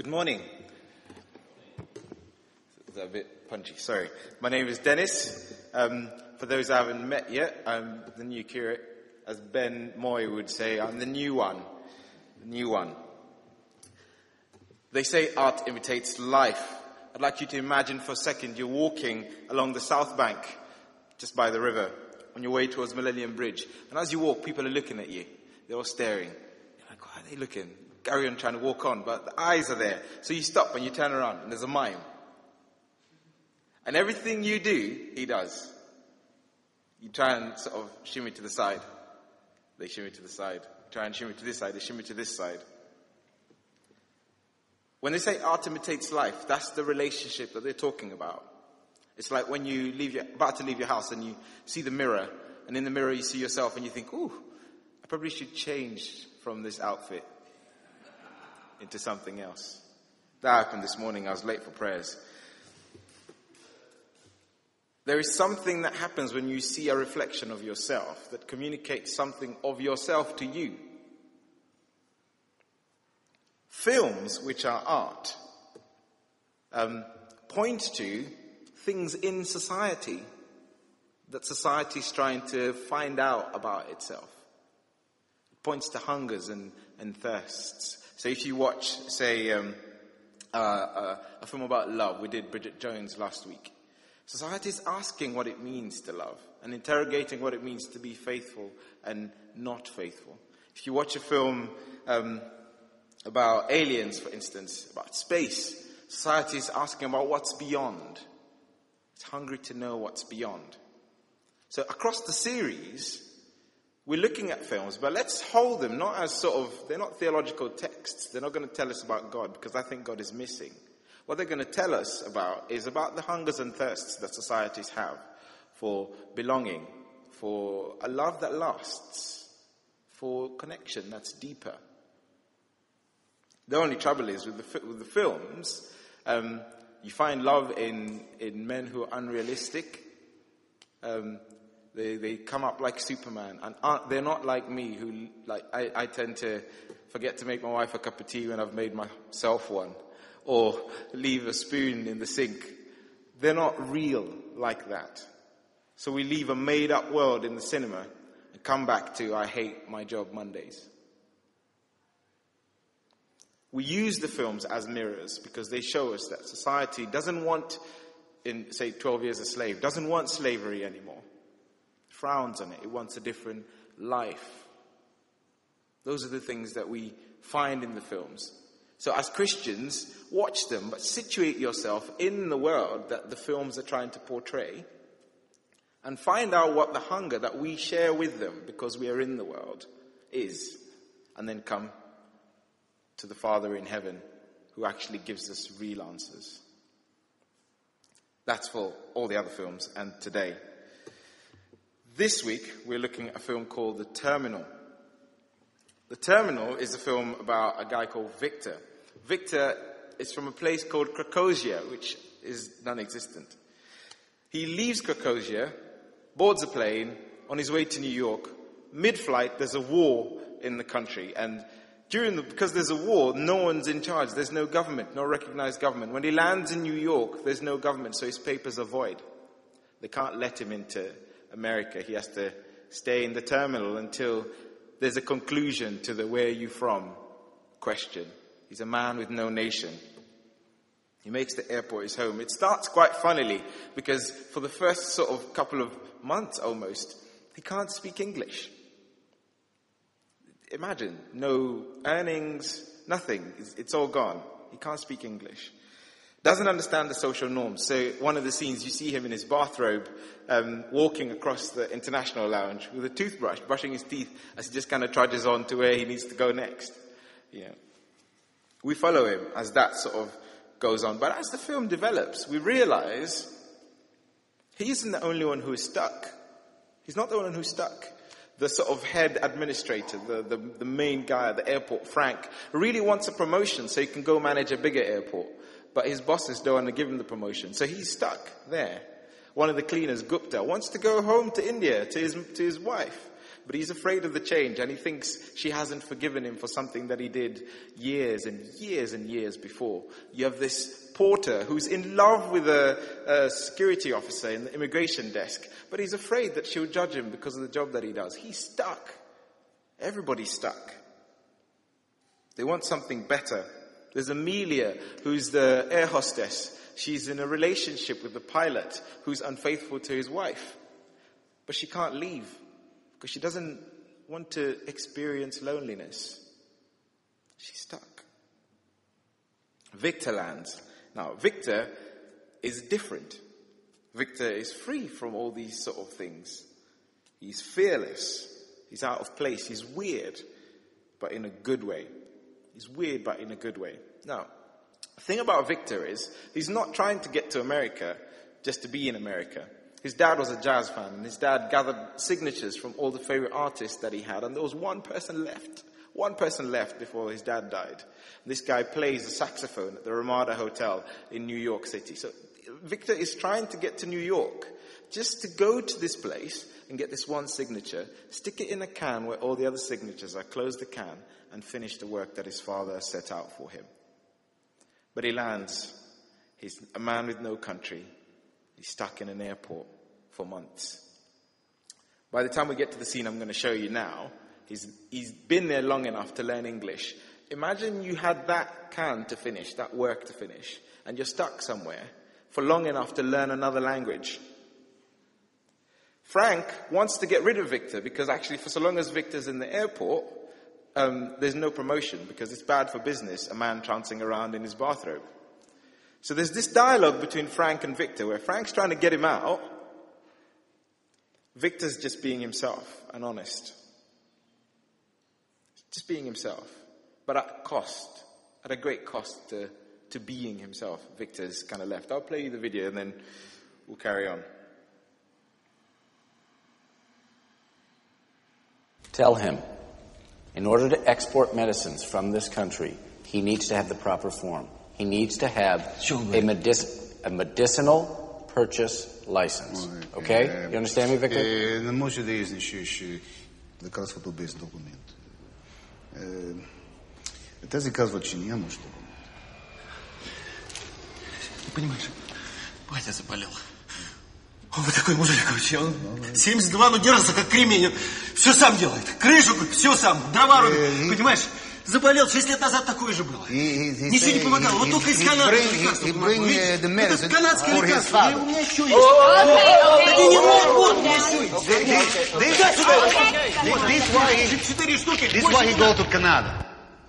Good morning. That a bit punchy? Sorry. My name is Dennis. Um, for those I haven't met yet, I'm the new curate. As Ben Moy would say, I'm the new one. The new one. They say art imitates life. I'd like you to imagine for a second you're walking along the south bank, just by the river, on your way towards Millennium Bridge. And as you walk, people are looking at you. They're all staring. You're like, why are they looking? Carry on trying to walk on, but the eyes are there. So you stop and you turn around, and there's a mime. And everything you do, he does. You try and sort of shimmy to the side. They shimmy to the side. Try and shimmy to this side. They shimmy to this side. When they say art imitates life, that's the relationship that they're talking about. It's like when you leave your, about to leave your house and you see the mirror, and in the mirror you see yourself and you think, ooh, I probably should change from this outfit into something else. That happened this morning. I was late for prayers. There is something that happens when you see a reflection of yourself that communicates something of yourself to you. Films, which are art, um, point to things in society that society is trying to find out about itself. It points to hungers and, and thirsts. So if you watch, say, um, uh, uh, a film about love, we did Bridget Jones last week. Society is asking what it means to love and interrogating what it means to be faithful and not faithful. If you watch a film um, about aliens, for instance, about space, society is asking about what's beyond. It's hungry to know what's beyond. So across the series, we're looking at films, but let's hold them not as sort of, they're not theological texts. They're not going to tell us about God because I think God is missing. What they're going to tell us about is about the hungers and thirsts that societies have for belonging, for a love that lasts, for connection that's deeper. The only trouble is with the, with the films, um, you find love in, in men who are unrealistic. Um, they, they come up like Superman, and they're not like me, who like I, I tend to forget to make my wife a cup of tea when I've made myself one or leave a spoon in the sink. They're not real like that. So we leave a made up world in the cinema and come back to I hate my job Mondays. We use the films as mirrors because they show us that society doesn't want, in say 12 years a slave, doesn't want slavery anymore. Frowns on it. It wants a different life. Those are the things that we find in the films. So as Christians, watch them, but situate yourself in the world that the films are trying to portray and find out what the hunger that we share with them because we are in the world is. And then come to the Father in heaven who actually gives us real answers. That's for all the other films and today. This week, we're looking at a film called The Terminal. The Terminal is a film about a guy called Victor Victor is from a place called Krakozhia, which is non-existent. He leaves Krakozhia, boards a plane on his way to New York. Mid-flight, there's a war in the country, and during the, because there's a war, no one's in charge. There's no government, no recognized government. When he lands in New York, there's no government, so his papers are void. They can't let him into America. He has to stay in the terminal until there's a conclusion to the where are you from question. He's a man with no nation. He makes the airport his home. It starts quite funnily because for the first sort of couple of months almost, he can't speak English. Imagine, no earnings, nothing. It's, it's all gone. He can't speak English. Doesn't understand the social norms. So one of the scenes, you see him in his bathrobe, um, walking across the international lounge with a toothbrush, brushing his teeth as he just kind of trudges on to where he needs to go next. You know, we follow him as that sort of goes on. But as the film develops, we realize he isn't the only one who is stuck. He's not the one who's stuck. The sort of head administrator, the, the, the main guy at the airport, Frank, really wants a promotion so he can go manage a bigger airport. But his bosses don't want to give him the promotion. So he's stuck there. One of the cleaners, Gupta, wants to go home to India to his, to his wife. but he's afraid of the change and he thinks she hasn't forgiven him for something that he did years and years and years before. You have this porter who's in love with a, a security officer in the immigration desk, but he's afraid that she'll judge him because of the job that he does. He's stuck. Everybody's stuck. They want something better. There's Amelia, who's the air hostess. She's in a relationship with the pilot who's unfaithful to his wife. But she can't leave because she doesn't want to experience loneliness. She's stuck. Victor lands. Now, Victor is different. Victor is free from all these sort of things. He's fearless. He's out of place. He's weird, but in a good way. He's weird, but in a good way. Now, the thing about Victor is he's not trying to get to America just to be in America. His dad was a jazz fan, and his dad gathered signatures from all the favorite artists that he had, and there was one person left. One person left before his dad died. This guy plays the saxophone at the Ramada Hotel in New York City. So Victor is trying to get to New York just to go to this place and get this one signature, stick it in a can where all the other signatures are, close the can, and finish the work that his father set out for him. But he lands. He's a man with no country. He's stuck in an airport for months. By the time we get to the scene I'm going to show you now, he's, he's been there long enough to learn English. Imagine you had that can to finish, that work to finish, and you're stuck somewhere for long enough to learn another language. Frank wants to get rid of Victor because actually, for so long as Victor's in the airport, um, there's no promotion because it's bad for business, a man trouncing around in his bathrobe. So there's this dialogue between Frank and Victor where Frank's trying to get him out. Victor's just being himself and honest. Just being himself. But at cost, at a great cost to, to being himself. Victor's kind of left. I'll play you the video and then we'll carry on. Tell him, in order to export medicines from this country, he needs to have the proper form. He needs to have a, medic- a medicinal purchase license. Okay? You understand me, Victor? Не може да лекарството без документ. Тези казват, че. Понимаешь, батя заболел. Он вот такой мужик, короче, он 72, ну держится как кремень, он все сам делает. Крышу, все сам, дрова рубит, Э, понимаешь? Заболел, 6 лет назад такое же было. Ничего не помогало. Вот только из Канады лекарства помогло. uh, Это канадское лекарство. у меня еще есть. Да не, вот, вот, у меня еще есть. Дай сюда. Четыре штуки. this why he go to Canada.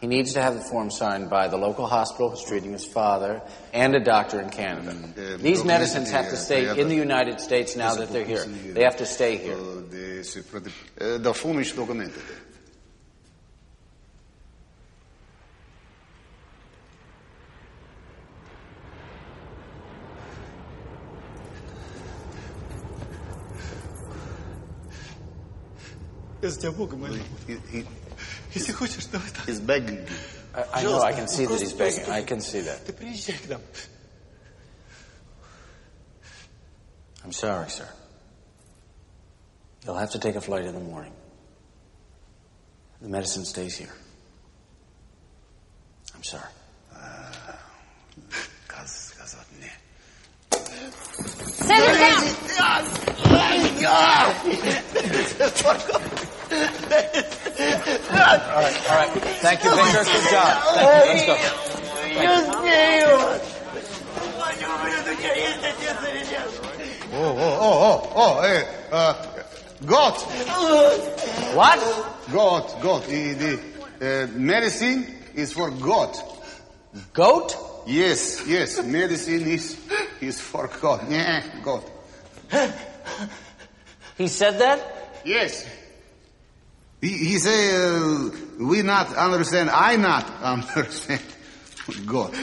He needs to have the form signed by the local hospital who's treating his father and a doctor in Canada. These medicines have to stay in the United States now that they're here. They have to stay here. The form is documented. Если хочешь, давай так. he's begging you. I, I know, I can see that he's begging. I can see that. Ты приезжай к нам. I'm sorry, sir. You'll have to take a flight in the morning. The medicine stays here. I'm sorry. Каз, all right, all right. Thank you, Victor. Good job. Thank you. Let's go. Oh, oh, oh, oh, oh, hey, uh, goat. What? God, God, The, the uh, medicine is for God. Goat? Yes, yes. Medicine is is for God. Yeah, God. He said that? Yes. He, he say uh, we not understand. I not understand God.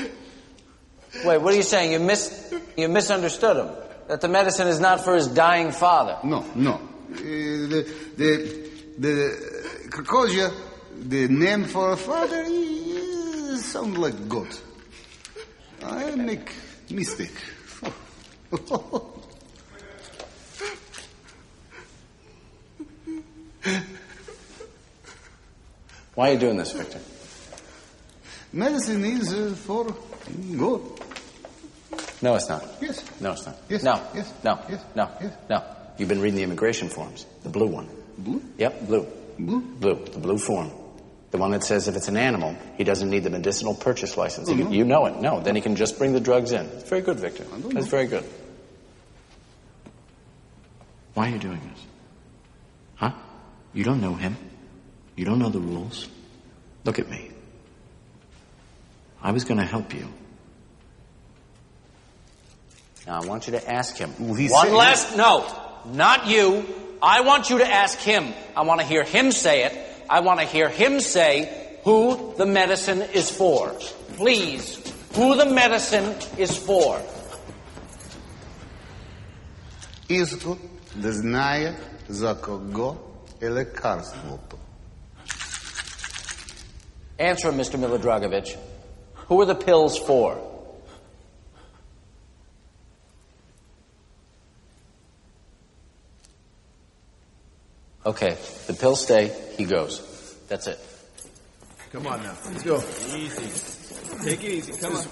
Wait, what are you saying? You mis you misunderstood him. That the medicine is not for his dying father. No, no. Uh, the the the Krakozhia, the name for a father, uh, sound like God. I make mistake. Why are you doing this, Victor? Medicine is uh, for good. No, it's not. Yes. No, it's not. Yes, No. yes, No. yes, No. yes. No. You've been reading the immigration forms. The blue one. Blue? Yep, blue. Blue? Blue. The blue form. The one that says if it's an animal, he doesn't need the medicinal purchase license. He- Mhm. You know it. No, then he can just bring the drugs in. It's very good, Victor. That's know. very good. Why are you doing this? Huh? You don't know him. You don't know the rules. Look at me. I was going to help you. Now I want you to ask him. he One said- last no, not you. I want you to ask him. I want to hear him say it. I want to hear him say who the medicine is for. Please, who the medicine is for. Искот да знае за кого е лекарството. Answer him, Mr. Milodragovich. Who are the pills for? Okay, the pills stay, he goes. That's it. Come on now. Let's go. Easy. Take it easy. Come on.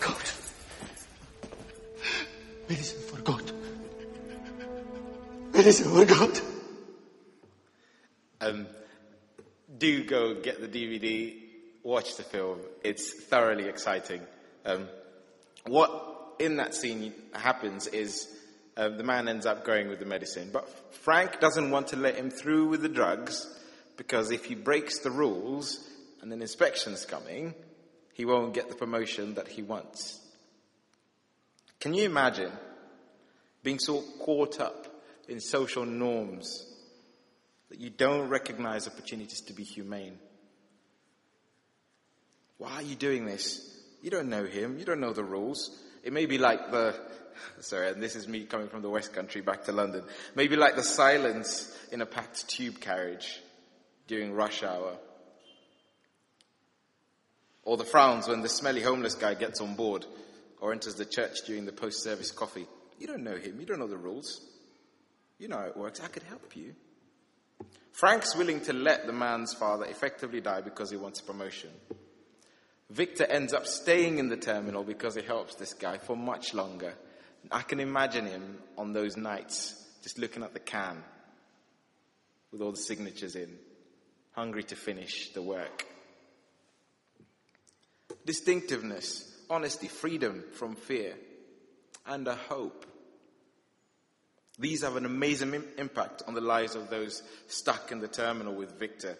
God. Medicine for God. Medicine for God. Um, do go get the DVD, watch the film. It's thoroughly exciting. Um, what in that scene happens is um, the man ends up going with the medicine, but Frank doesn't want to let him through with the drugs because if he breaks the rules and an inspection's coming, he won't get the promotion that he wants. Can you imagine being so caught up in social norms that you don't recognize opportunities to be humane. Why are you doing this? You don't know him. You don't know the rules. It may be like the, sorry, and this is me coming from the West Country back to London. Maybe like the silence in a packed tube carriage during rush hour. Or the frowns when the smelly homeless guy gets on board or enters the church during the post-service coffee. You don't know him. You don't know the rules. You know how it works. I could help you. Frank's willing to let the man's father effectively die because he wants a promotion. Victor ends up staying in the terminal because he helps this guy for much longer. I can imagine him on those nights just looking at the can with all the signatures in, hungry to finish the work. Distinctiveness, honesty, freedom from fear, and a hope. These have an amazing im- impact on the lives of those stuck in the terminal with Victor.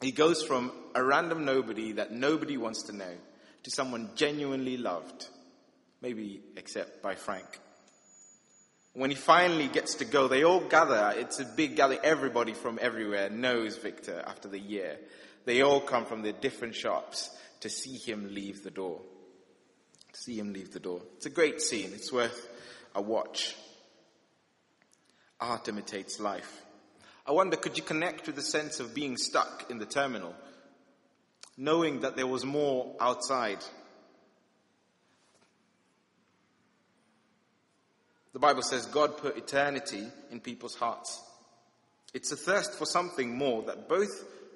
He goes from a random nobody that nobody wants to know to someone genuinely loved, maybe except by Frank. When he finally gets to go, they all gather. It's a big gathering. Everybody from everywhere knows Victor after the year. They all come from their different shops to see him leave the door. To see him leave the door. It's a great scene. It's worth a watch. Art imitates life. I wonder, could you connect with the sense of being stuck in the terminal, knowing that there was more outside? The Bible says God put eternity in people's hearts. It's a thirst for something more that both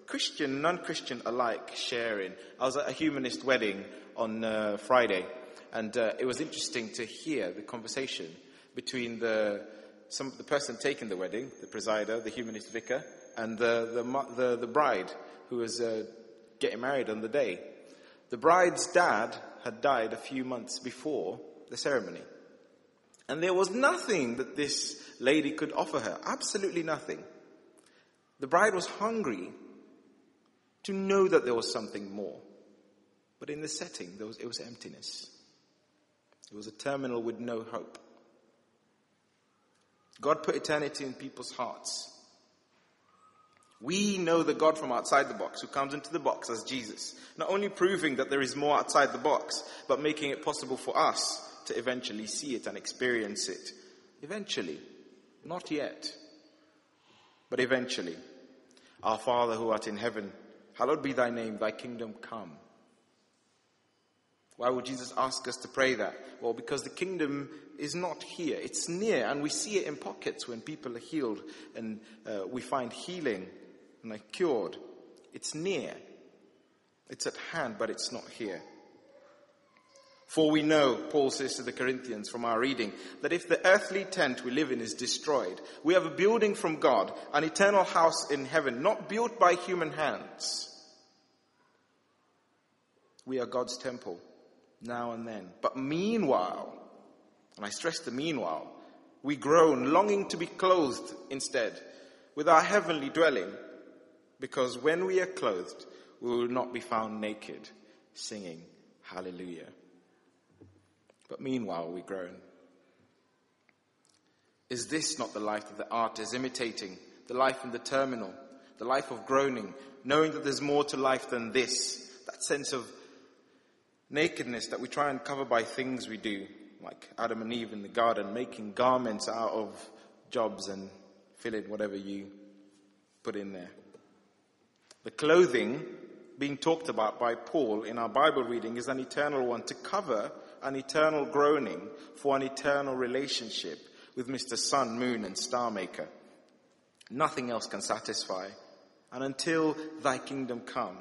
Christian and non-Christian alike share in. I was at a humanist wedding on uh, Friday, and uh, it was interesting to hear the conversation between the some, the person taking the wedding, the presider, the humanist vicar, and the the, the, the bride who was uh, getting married on the day. The bride's dad had died a few months before the ceremony. And there was nothing that this lady could offer her. Absolutely nothing. The bride was hungry to know that there was something more. But in the setting, there was, it was emptiness. It was a terminal with no hope. God put eternity in people's hearts. We know the God from outside the box who comes into the box as Jesus, not only proving that there is more outside the box, but making it possible for us to eventually see it and experience it. Eventually. Not yet. But eventually. Our Father who art in heaven, hallowed be thy name, thy kingdom come. Why would Jesus ask us to pray that? Well, because the kingdom is not here. It's near, and we see it in pockets when people are healed and uh, we find healing and are cured. It's near. It's at hand, but it's not here. For we know, Paul says to the Corinthians from our reading, that if the earthly tent we live in is destroyed, we have a building from God, an eternal house in heaven, not built by human hands. We are God's temple, now and then. But meanwhile, and I stress the meanwhile, we groan, longing to be clothed instead with our heavenly dwelling, because when we are clothed, we will not be found naked, singing hallelujah. But meanwhile, we groan. Is this not the life that the art is imitating? The life in the terminal, the life of groaning, knowing that there's more to life than this, that sense of nakedness that we try and cover by things we do, like Adam and Eve in the garden, making garments out of jobs and filling whatever you put in there. The clothing being talked about by Paul in our Bible reading is an eternal one to cover an eternal groaning for an eternal relationship with Mr. Sun, Moon, and Star Maker. Nothing else can satisfy. And until thy kingdom come,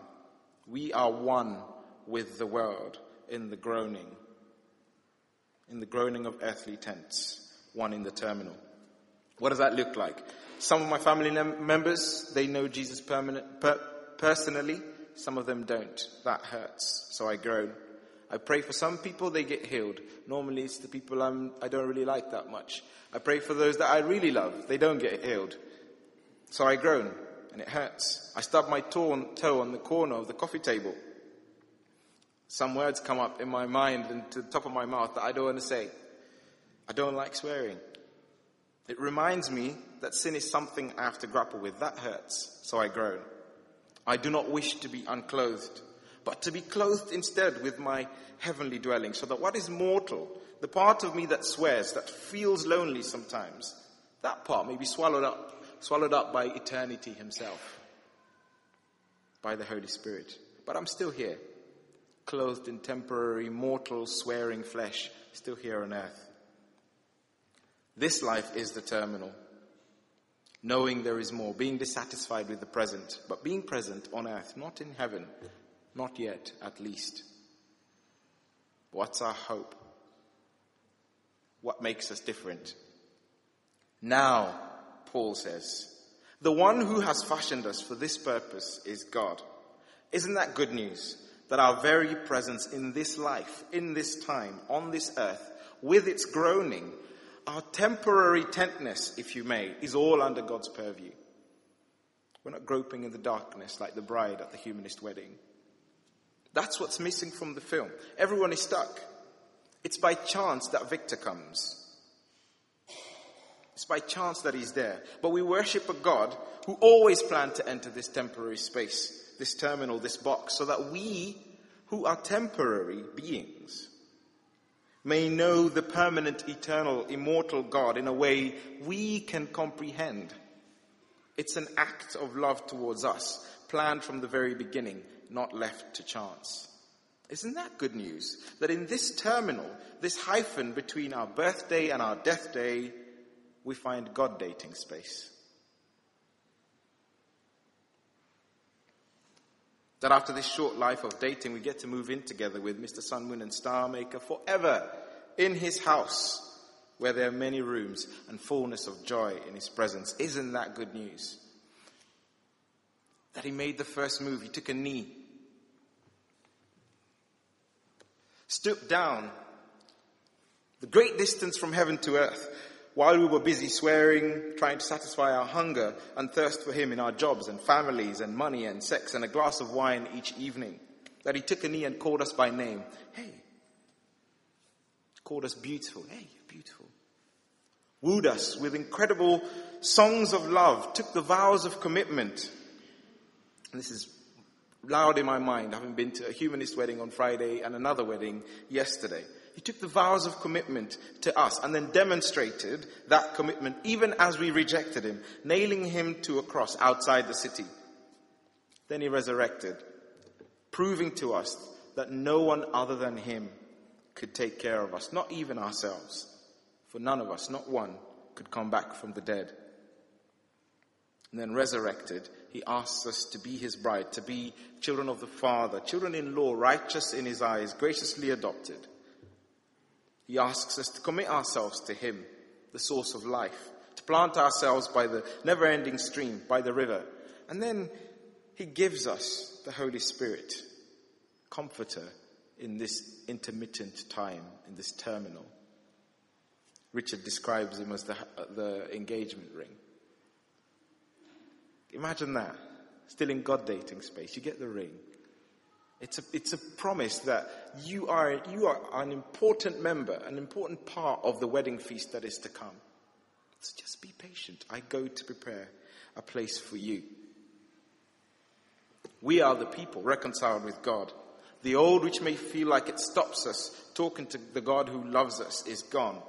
we are one with the world in the groaning, in the groaning of earthly tents, one in the terminal. What does that look like? Some of my family members, they know Jesus permanent, per, personally. Some of them don't. That hurts. So I groan. I pray for some people, they get healed. Normally it's the people I'm, I don't really like that much. I pray for those that I really love. They don't get healed. So I groan and it hurts. I stub my torn toe on the corner of the coffee table. Some words come up in my mind and to the top of my mouth that I don't want to say. I don't like swearing. It reminds me that sin is something I have to grapple with. That hurts. So I groan. I do not wish to be unclothed but to be clothed instead with my heavenly dwelling, so that what is mortal, the part of me that swears, that feels lonely sometimes, that part may be swallowed up, swallowed up by eternity himself, by the Holy Spirit. But I'm still here, clothed in temporary, mortal, swearing flesh, still here on earth. This life is the terminal. Knowing there is more, being dissatisfied with the present, but being present on earth, not in heaven, not yet, at least. What's our hope? What makes us different? Now, Paul says, the one who has fashioned us for this purpose is God. Isn't that good news? That our very presence in this life, in this time, on this earth, with its groaning, our temporary tentness, if you may, is all under God's purview. We're not groping in the darkness like the bride at the humanist wedding. That's what's missing from the film. Everyone is stuck. It's by chance that Victor comes. It's by chance that he's there. But we worship a God who always planned to enter this temporary space, this terminal, this box, so that we, who are temporary beings, may know the permanent, eternal, immortal God in a way we can comprehend. It's an act of love towards us, planned from the very beginning not left to chance. Isn't that good news? That in this terminal, this hyphen between our birthday and our death day, we find God dating space. That after this short life of dating, we get to move in together with Mr. Sun, Moon, and Star Maker forever in his house where there are many rooms and fullness of joy in his presence. Isn't that good news? that he made the first move. He took a knee, stooped down the great distance from heaven to earth while we were busy swearing, trying to satisfy our hunger and thirst for him in our jobs and families and money and sex and a glass of wine each evening. That he took a knee and called us by name. Hey. Called us beautiful. Hey, you're beautiful. Wooed us with incredible songs of love, took the vows of commitment and this is loud in my mind, having been to a humanist wedding on Friday and another wedding yesterday. He took the vows of commitment to us and then demonstrated that commitment even as we rejected him, nailing him to a cross outside the city. Then he resurrected, proving to us that no one other than him could take care of us, not even ourselves. For none of us, not one, could come back from the dead. And then resurrected, He asks us to be his bride, to be children of the Father, children in law, righteous in his eyes, graciously adopted. He asks us to commit ourselves to him, the source of life, to plant ourselves by the never ending stream, by the river. And then he gives us the Holy Spirit, comforter in this intermittent time, in this terminal. Richard describes him as the, the engagement ring. Imagine that. Still in God dating space. You get the ring. It's a, it's a promise that you are, you are an important member, an important part of the wedding feast that is to come. So just be patient. I go to prepare a place for you. We are the people reconciled with God. The old, which may feel like it stops us talking to the God who loves us, is gone.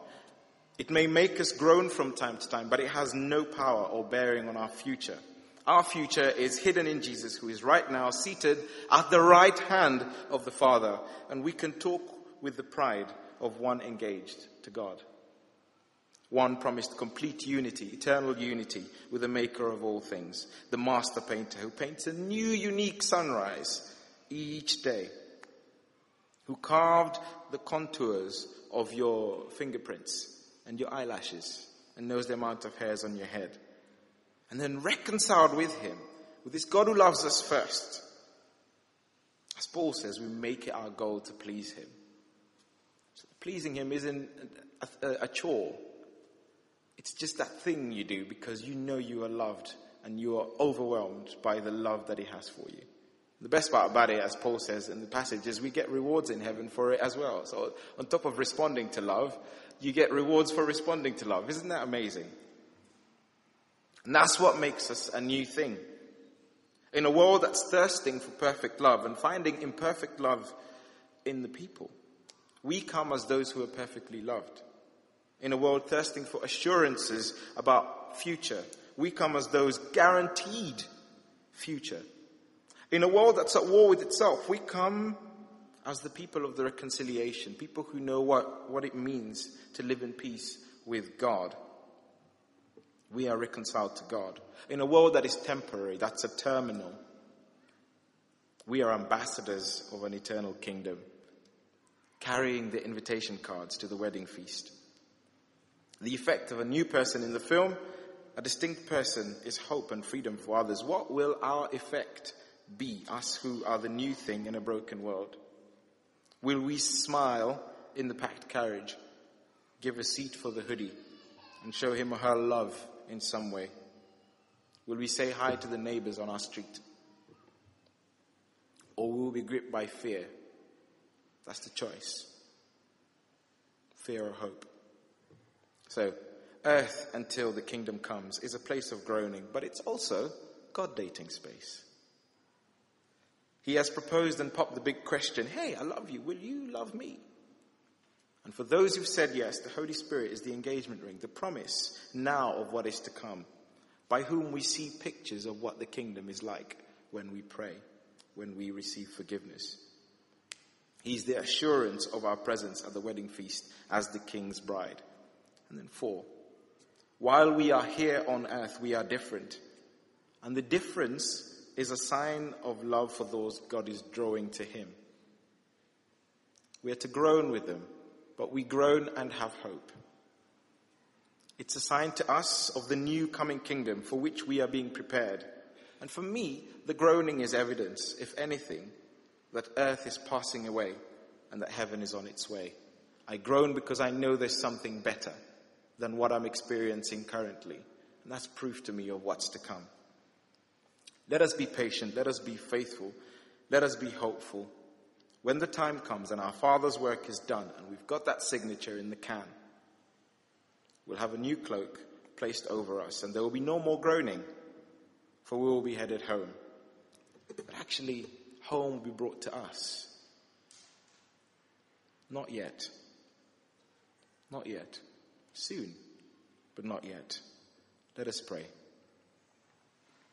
It may make us groan from time to time, but it has no power or bearing on our future. Our future is hidden in Jesus, who is right now seated at the right hand of the Father, and we can talk with the pride of one engaged to God. One promised complete unity, eternal unity with the maker of all things, the master painter who paints a new unique sunrise each day, who carved the contours of your fingerprints and your eyelashes and knows the amount of hairs on your head and then reconciled with Him, with this God who loves us first. As Paul says, we make it our goal to please Him. So pleasing Him isn't a, a, a chore. It's just that thing you do because you know you are loved and you are overwhelmed by the love that He has for you. The best part about it, as Paul says in the passage, is we get rewards in heaven for it as well. So, on top of responding to love, you get rewards for responding to love. Isn't that amazing? And that's what makes us a new thing. In a world that's thirsting for perfect love and finding imperfect love in the people, we come as those who are perfectly loved. In a world thirsting for assurances about future, we come as those guaranteed future. In a world that's at war with itself, we come as the people of the reconciliation, people who know what, what it means to live in peace with God we are reconciled to God. In a world that is temporary, that's a terminal, we are ambassadors of an eternal kingdom, carrying the invitation cards to the wedding feast. The effect of a new person in the film, a distinct person, is hope and freedom for others. What will our effect be, us who are the new thing in a broken world? Will we smile in the packed carriage, give a seat for the hoodie, and show him or her love in some way? Will we say hi to the neighbors on our street? Or will we be gripped by fear? That's the choice. Fear or hope. So, earth until the kingdom comes is a place of groaning, but it's also God dating space. He has proposed and popped the big question Hey, I love you. Will you love me? And for those who've said yes, the Holy Spirit is the engagement ring, the promise now of what is to come, by whom we see pictures of what the kingdom is like when we pray, when we receive forgiveness. He's the assurance of our presence at the wedding feast as the king's bride. And then four, while we are here on earth, we are different. And the difference is a sign of love for those God is drawing to him. We are to groan with them but we groan and have hope. It's a sign to us of the new coming kingdom for which we are being prepared. And for me, the groaning is evidence, if anything, that earth is passing away and that heaven is on its way. I groan because I know there's something better than what I'm experiencing currently. And that's proof to me of what's to come. Let us be patient. Let us be faithful. Let us be hopeful. When the time comes and our Father's work is done and we've got that signature in the can, we'll have a new cloak placed over us and there will be no more groaning, for we will be headed home. But actually, home will be brought to us. Not yet. Not yet. Soon, but not yet. Let us pray.